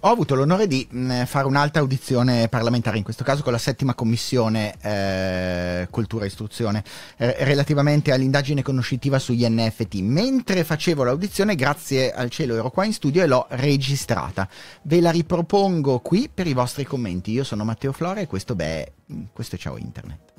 Ho avuto l'onore di mh, fare un'altra audizione parlamentare, in questo caso con la settima commissione eh, cultura e istruzione, eh, relativamente all'indagine conoscitiva sugli NFT. Mentre facevo l'audizione, grazie al cielo ero qua in studio e l'ho registrata. Ve la ripropongo qui per i vostri commenti. Io sono Matteo Flora e questo, beh, questo è Ciao Internet.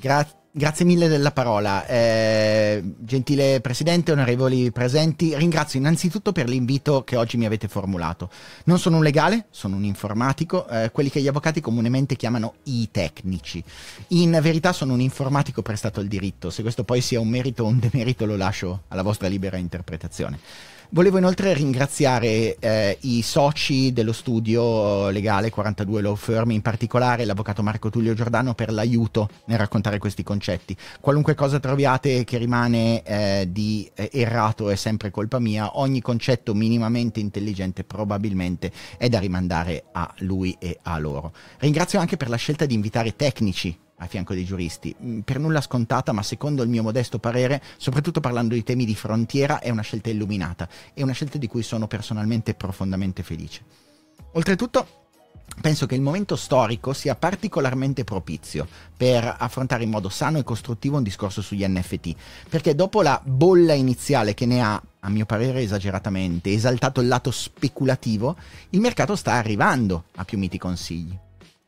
Grazie. Grazie mille della parola, eh, gentile Presidente, onorevoli presenti. Ringrazio innanzitutto per l'invito che oggi mi avete formulato. Non sono un legale, sono un informatico, eh, quelli che gli avvocati comunemente chiamano i tecnici. In verità sono un informatico prestato al diritto, se questo poi sia un merito o un demerito lo lascio alla vostra libera interpretazione. Volevo inoltre ringraziare eh, i soci dello studio legale 42 Law Firm, in particolare l'avvocato Marco Tullio Giordano per l'aiuto nel raccontare questi concetti. Qualunque cosa troviate che rimane eh, di eh, errato è sempre colpa mia, ogni concetto minimamente intelligente probabilmente è da rimandare a lui e a loro. Ringrazio anche per la scelta di invitare tecnici a fianco dei giuristi. Mm, per nulla scontata, ma secondo il mio modesto parere, soprattutto parlando di temi di frontiera, è una scelta illuminata e una scelta di cui sono personalmente profondamente felice. Oltretutto, penso che il momento storico sia particolarmente propizio per affrontare in modo sano e costruttivo un discorso sugli NFT, perché dopo la bolla iniziale che ne ha, a mio parere esageratamente, esaltato il lato speculativo, il mercato sta arrivando a più miti consigli.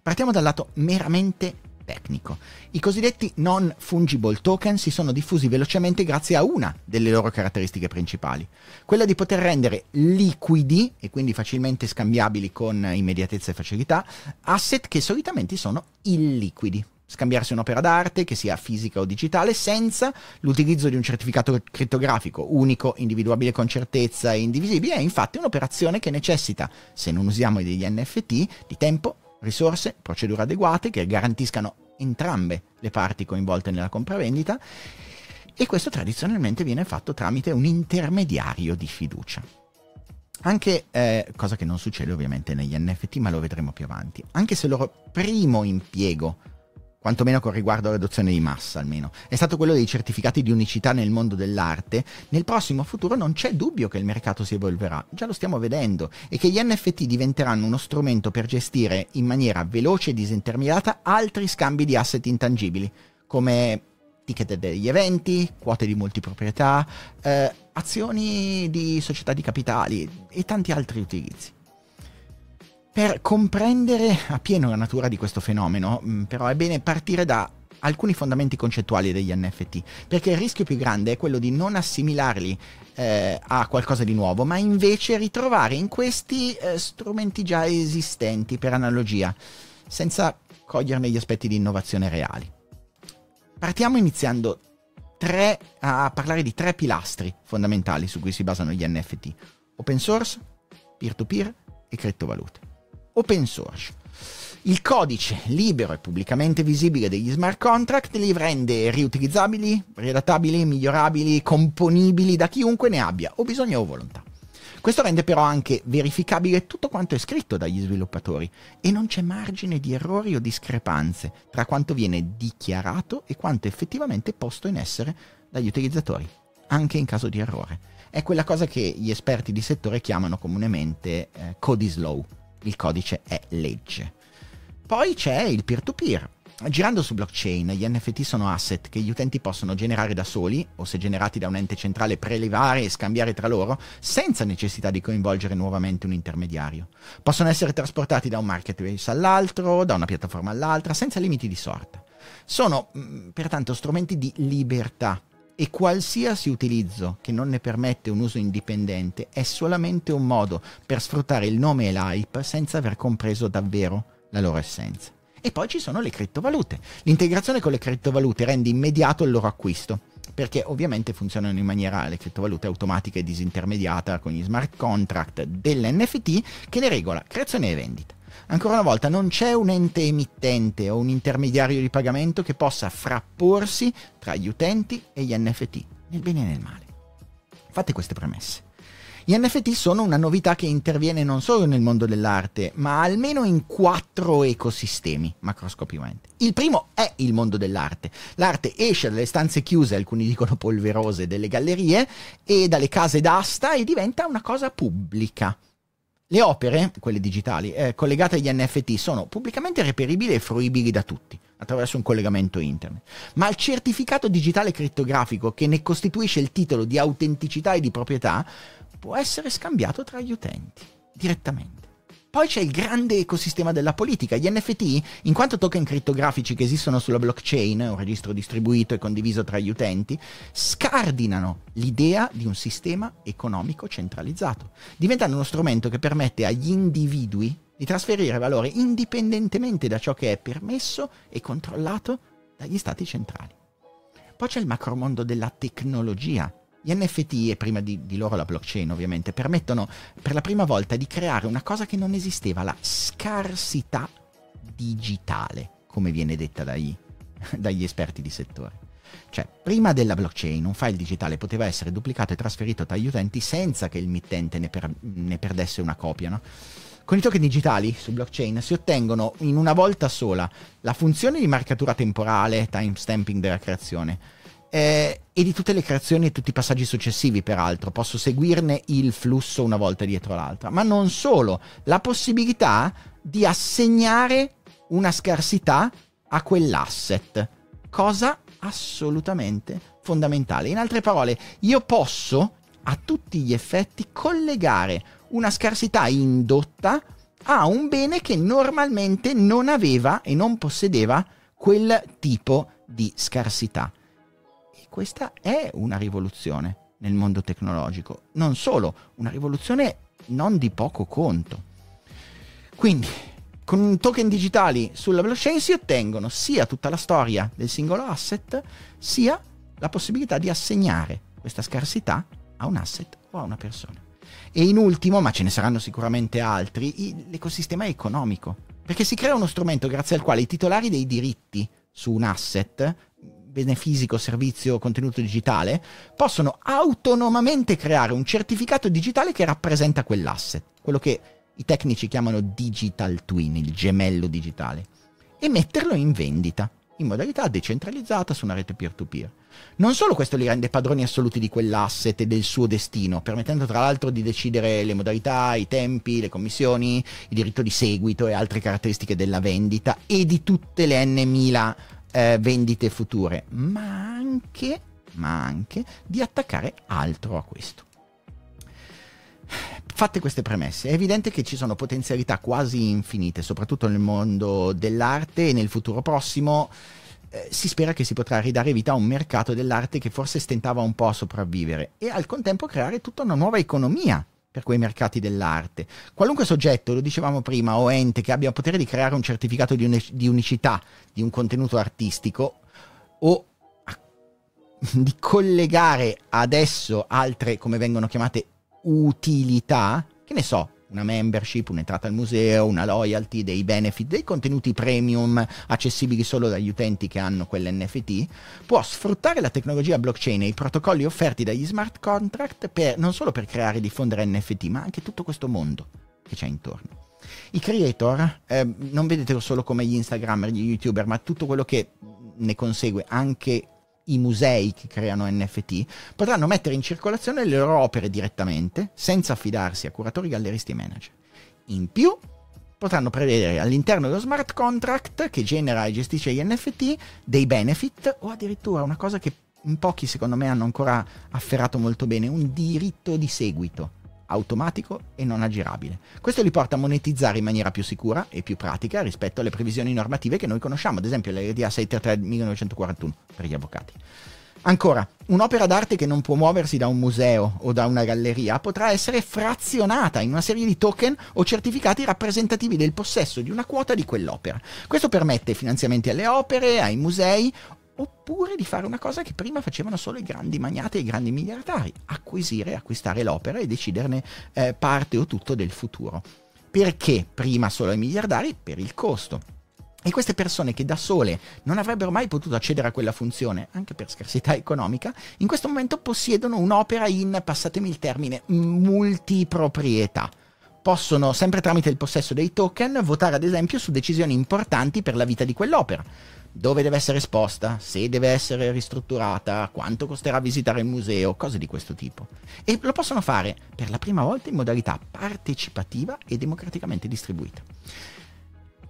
Partiamo dal lato meramente tecnico. I cosiddetti non fungible token si sono diffusi velocemente grazie a una delle loro caratteristiche principali, quella di poter rendere liquidi e quindi facilmente scambiabili con immediatezza e facilità asset che solitamente sono illiquidi scambiarsi un'opera d'arte, che sia fisica o digitale, senza l'utilizzo di un certificato crittografico unico, individuabile con certezza e indivisibile, è infatti un'operazione che necessita, se non usiamo degli NFT, di tempo, risorse, procedure adeguate che garantiscano entrambe le parti coinvolte nella compravendita e questo tradizionalmente viene fatto tramite un intermediario di fiducia. Anche, eh, cosa che non succede ovviamente negli NFT, ma lo vedremo più avanti, anche se il loro primo impiego quantomeno con riguardo all'adozione di massa almeno, è stato quello dei certificati di unicità nel mondo dell'arte, nel prossimo futuro non c'è dubbio che il mercato si evolverà, già lo stiamo vedendo, e che gli NFT diventeranno uno strumento per gestire in maniera veloce e disintermediata altri scambi di asset intangibili, come ticket degli eventi, quote di multiproprietà, eh, azioni di società di capitali e tanti altri utilizzi. Per comprendere appieno la natura di questo fenomeno, mm, però, è bene partire da alcuni fondamenti concettuali degli NFT, perché il rischio più grande è quello di non assimilarli eh, a qualcosa di nuovo, ma invece ritrovare in questi eh, strumenti già esistenti per analogia, senza coglierne gli aspetti di innovazione reali. Partiamo iniziando tre, a parlare di tre pilastri fondamentali su cui si basano gli NFT: open source, peer-to-peer e criptovalute open source. Il codice libero e pubblicamente visibile degli smart contract li rende riutilizzabili, riadattabili, migliorabili, componibili da chiunque ne abbia o bisogno o volontà. Questo rende però anche verificabile tutto quanto è scritto dagli sviluppatori e non c'è margine di errori o discrepanze tra quanto viene dichiarato e quanto effettivamente posto in essere dagli utilizzatori, anche in caso di errore. È quella cosa che gli esperti di settore chiamano comunemente eh, code is law, il codice è legge. Poi c'è il peer-to-peer, Girando su blockchain, gli NFT sono asset che gli utenti possono generare da soli, o se generati da un ente centrale prelevare e scambiare tra loro, senza necessità di coinvolgere nuovamente un intermediario. Possono essere trasportati da un marketplace all'altro, da una piattaforma all'altra, senza limiti di sorta. Sono mm, pertanto strumenti di libertà e qualsiasi utilizzo che non ne permette un uso indipendente è solamente un modo per sfruttare il nome e l'hype senza aver compreso davvero la loro essenza. E poi ci sono le criptovalute. L'integrazione con le criptovalute rende immediato il loro acquisto, perché ovviamente funzionano in maniera le criptovalute automatica e disintermediata con gli smart contract dell'NFT che ne regola creazione e vendita. Ancora una volta non c'è un ente emittente o un intermediario di pagamento che possa frapporsi tra gli utenti e gli NFT, nel bene e nel male. Fate queste premesse. Gli NFT sono una novità che interviene non solo nel mondo dell'arte, ma almeno in quattro ecosistemi macroscopicamente. Il primo è il mondo dell'arte. L'arte esce dalle stanze chiuse, alcuni dicono polverose, delle gallerie e dalle case d'asta e diventa una cosa pubblica. Le opere, quelle digitali, eh, collegate agli NFT sono pubblicamente reperibili e fruibili da tutti attraverso un collegamento internet. Ma il certificato digitale crittografico che ne costituisce il titolo di autenticità e di proprietà può essere scambiato tra gli utenti direttamente. Poi c'è il grande ecosistema della politica. Gli NFT, in quanto token crittografici che esistono sulla blockchain, un registro distribuito e condiviso tra gli utenti, scardinano l'idea di un sistema economico centralizzato, diventando uno strumento che permette agli individui di trasferire valore indipendentemente da ciò che è permesso e controllato dagli stati centrali. Poi c'è il macromondo della tecnologia, gli NFT, e prima di, di, loro la blockchain ovviamente, permettono per la prima volta di creare una cosa che non esisteva, la scarsità digitale, come viene detta dai, dagli esperti di settore. Cioè, prima della blockchain un file digitale poteva essere duplicato e trasferito tra gli utenti senza che il mittente ne, per, ne perdesse una copia, no? Con i token digitali su blockchain si ottengono in una volta sola la funzione di marcatura temporale, timestamping della creazione, eh, e di tutte le creazioni e tutti i passaggi successivi, peraltro. Posso seguirne il flusso una volta dietro l'altra. Ma non solo, la possibilità di assegnare una scarsità a quell'asset, cosa assolutamente fondamentale. In altre parole, io posso a tutti gli effetti collegare una scarsità indotta a un bene che normalmente non aveva e non possedeva quel tipo di scarsità questa è una rivoluzione nel mondo tecnologico, non solo, una rivoluzione non di poco conto. Quindi, con token digitali sulla blockchain si ottengono sia tutta la storia del singolo asset, sia la possibilità di assegnare questa scarsità a un asset o a una persona. E in ultimo, ma ce ne saranno sicuramente altri, l'ecosistema economico, perché si crea uno strumento grazie al quale i titolari dei diritti su un asset bene fisico, servizio, contenuto digitale, possono autonomamente creare un certificato digitale che rappresenta quell'asset, quello che i tecnici chiamano digital twin, il gemello digitale, e metterlo in vendita in modalità decentralizzata su una rete peer-to-peer. Non solo questo li rende padroni assoluti di quell'asset e del suo destino, permettendo tra l'altro di decidere le modalità, i tempi, le commissioni, il diritto di seguito e altre caratteristiche della vendita e di tutte le n mila eh, vendite future, ma anche, ma anche di attaccare altro a questo. Fatte queste premesse, è evidente che ci sono potenzialità quasi infinite, soprattutto nel mondo dell'arte e nel futuro prossimo eh, si spera che si potrà ridare vita a un mercato dell'arte che forse stentava un po' a sopravvivere e al contempo creare tutta una nuova economia per quei mercati dell'arte. Qualunque soggetto, lo dicevamo prima, o ente che abbia potere di creare un certificato di, unic- di unicità di un contenuto artistico o di collegare adesso altre, come vengono chiamate, utilità, che ne so, una membership, un'entrata al museo, una loyalty, dei benefit, dei contenuti premium accessibili solo dagli utenti che hanno quell'NFT, può sfruttare la tecnologia blockchain e i protocolli offerti dagli smart contract per, non solo per creare e diffondere NFT, ma anche tutto questo mondo che c'è intorno. I creator, eh, non vedetelo solo come gli Instagrammer, gli YouTuber, ma tutto quello che ne consegue, anche i musei che creano NFT, potranno mettere in circolazione le loro opere direttamente, senza affidarsi a curatori, galleristi e manager. In più, potranno prevedere all'interno dello smart contract che genera e gestisce gli NFT dei benefit o addirittura una cosa che in pochi secondo me hanno ancora afferrato molto bene, un diritto di seguito automatico e non aggirabile. Questo li porta a monetizzare in maniera più sicura e più pratica rispetto alle previsioni normative che noi conosciamo, ad esempio l'RDA 633 del 1941 per gli avvocati. Ancora, un'opera d'arte che non può muoversi da un museo o da una galleria potrà essere frazionata in una serie di token o certificati rappresentativi del possesso di una quota di quell'opera. Questo permette finanziamenti alle opere, ai musei oppure di fare una cosa che prima facevano solo i grandi magnati e i grandi miliardari, acquisire, acquistare l'opera e deciderne eh, parte o tutto del futuro. Perché prima solo ai miliardari? Per il costo. E queste persone che da sole non avrebbero mai potuto accedere a quella funzione, anche per scarsità economica, in questo momento possiedono un'opera in, passatemi il termine, multiproprietà possono, sempre tramite il possesso dei token, votare ad esempio su decisioni importanti per la vita di quell'opera dove deve essere esposta, se deve essere ristrutturata, quanto costerà visitare il museo, cose di questo tipo. E lo possono fare per la prima volta in modalità partecipativa e democraticamente distribuita.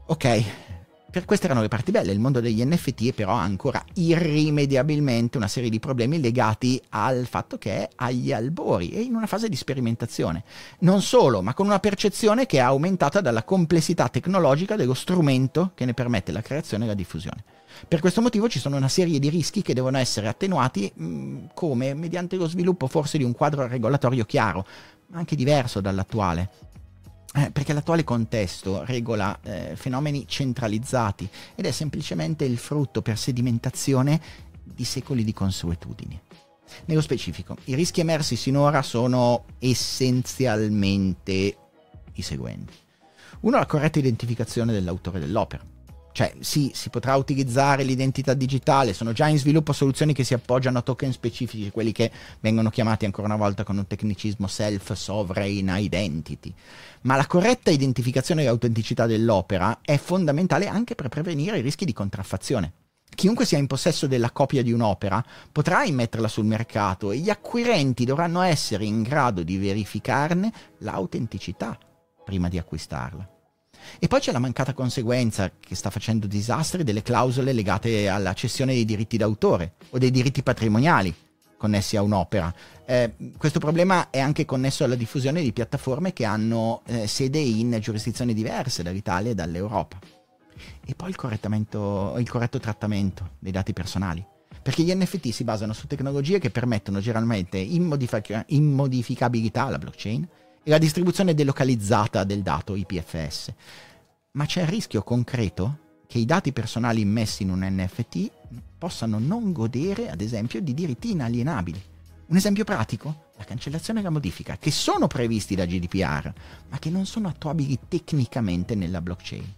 Ok, per queste erano le parti belle, il mondo degli NFT però ha ancora irrimediabilmente una serie di problemi legati al fatto che è agli albori e in una fase di sperimentazione. Non solo, ma con una percezione che è aumentata dalla complessità tecnologica dello strumento che ne permette la creazione e la diffusione. Per questo motivo ci sono una serie di rischi che devono essere attenuati mh, mm, come mediante lo sviluppo forse di un quadro regolatorio chiaro, ma anche diverso dall'attuale. Eh, perché l'attuale contesto regola eh, fenomeni centralizzati ed è semplicemente il frutto per sedimentazione di secoli di consuetudini. Nello specifico, i rischi emersi sinora sono essenzialmente i seguenti. Uno, la corretta identificazione dell'autore dell'opera. Cioè, sì, si potrà utilizzare l'identità digitale, sono già in sviluppo soluzioni che si appoggiano a token specifici, quelli che vengono chiamati ancora una volta con un tecnicismo self-sovereign identity. Ma la corretta identificazione e autenticità dell'opera è fondamentale anche per prevenire i rischi di contraffazione. Chiunque sia in possesso della copia di un'opera potrà immetterla sul mercato e gli acquirenti dovranno essere in grado di verificarne l'autenticità prima di acquistarla. E poi c'è la mancata conseguenza che sta facendo disastri delle clausole legate alla cessione dei diritti d'autore o dei diritti patrimoniali connessi a un'opera. Eh, questo problema è anche connesso alla diffusione di piattaforme che hanno eh, sede in giurisdizioni diverse dall'Italia e dall'Europa. E poi il, il corretto trattamento dei dati personali perché gli NFT si basano su tecnologie che permettono generalmente immodific- immodificabilità alla blockchain la distribuzione delocalizzata del dato IPFS. Ma c'è il rischio concreto che i dati personali immessi in un NFT possano non godere, ad esempio, di diritti inalienabili. Un esempio pratico? La cancellazione e la modifica, che sono previsti da GDPR, ma che non sono attuabili tecnicamente nella blockchain.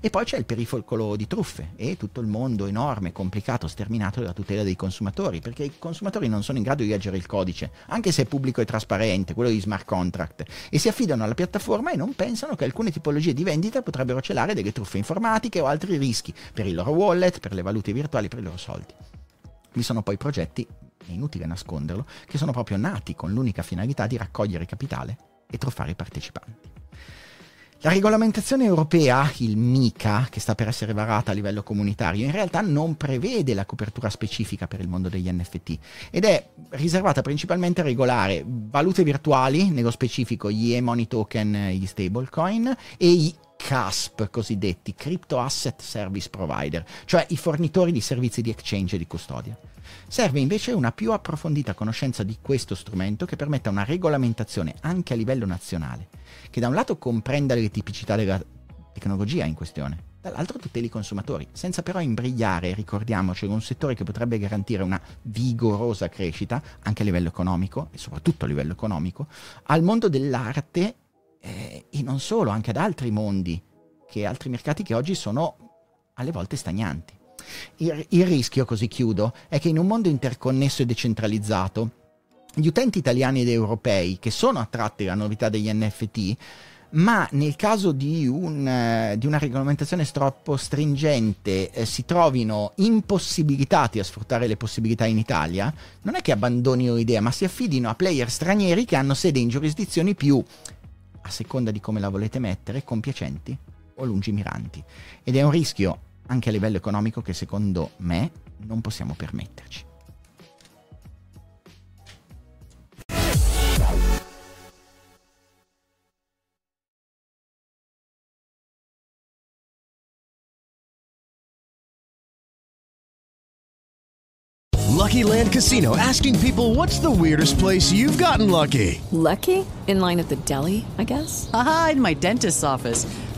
E poi c'è il pericolo di truffe e tutto il mondo enorme, complicato, sterminato della tutela dei consumatori, perché i consumatori non sono in grado di leggere il codice, anche se è pubblico e trasparente, quello di smart contract, e si affidano alla piattaforma e non pensano che alcune tipologie di vendita potrebbero celare delle truffe informatiche o altri rischi per il loro wallet, per le valute virtuali, per i loro soldi. Vi sono poi progetti, è inutile nasconderlo, che sono proprio nati con l'unica finalità di raccogliere capitale e truffare i partecipanti. La regolamentazione europea, il MICA, che sta per essere varata a livello comunitario, in realtà non prevede la copertura specifica per il mondo degli NFT ed è riservata principalmente a regolare valute virtuali, nello specifico gli e-money token, gli stablecoin e i CASP cosiddetti, Crypto Asset Service Provider, cioè i fornitori di servizi di exchange e di custodia. Serve invece una più approfondita conoscenza di questo strumento che permetta una regolamentazione anche a livello nazionale che da un lato comprenda le tipicità della tecnologia in questione, dall'altro tuteli i consumatori, senza però imbrigliare, ricordiamoci, un settore che potrebbe garantire una vigorosa crescita, anche a livello economico, e soprattutto a livello economico, al mondo dell'arte eh, e non solo, anche ad altri mondi, che altri mercati che oggi sono alle volte stagnanti. Il, il rischio, così chiudo, è che in un mondo interconnesso e decentralizzato, gli utenti italiani ed europei che sono attratti dalla novità degli NFT ma nel caso di, un, eh, di una regolamentazione troppo stringente eh, si trovino impossibilitati a sfruttare le possibilità in Italia, non è che abbandonino l'idea, ma si affidino a player stranieri che hanno sede in giurisdizioni più, a seconda di come la volete mettere, compiacenti o lungimiranti. Ed è un rischio anche a livello economico che secondo me non possiamo permetterci. Lucky Land Casino asking people what's the weirdest place you've gotten lucky? Lucky? In line at the deli, I guess? Aha, in my dentist's office.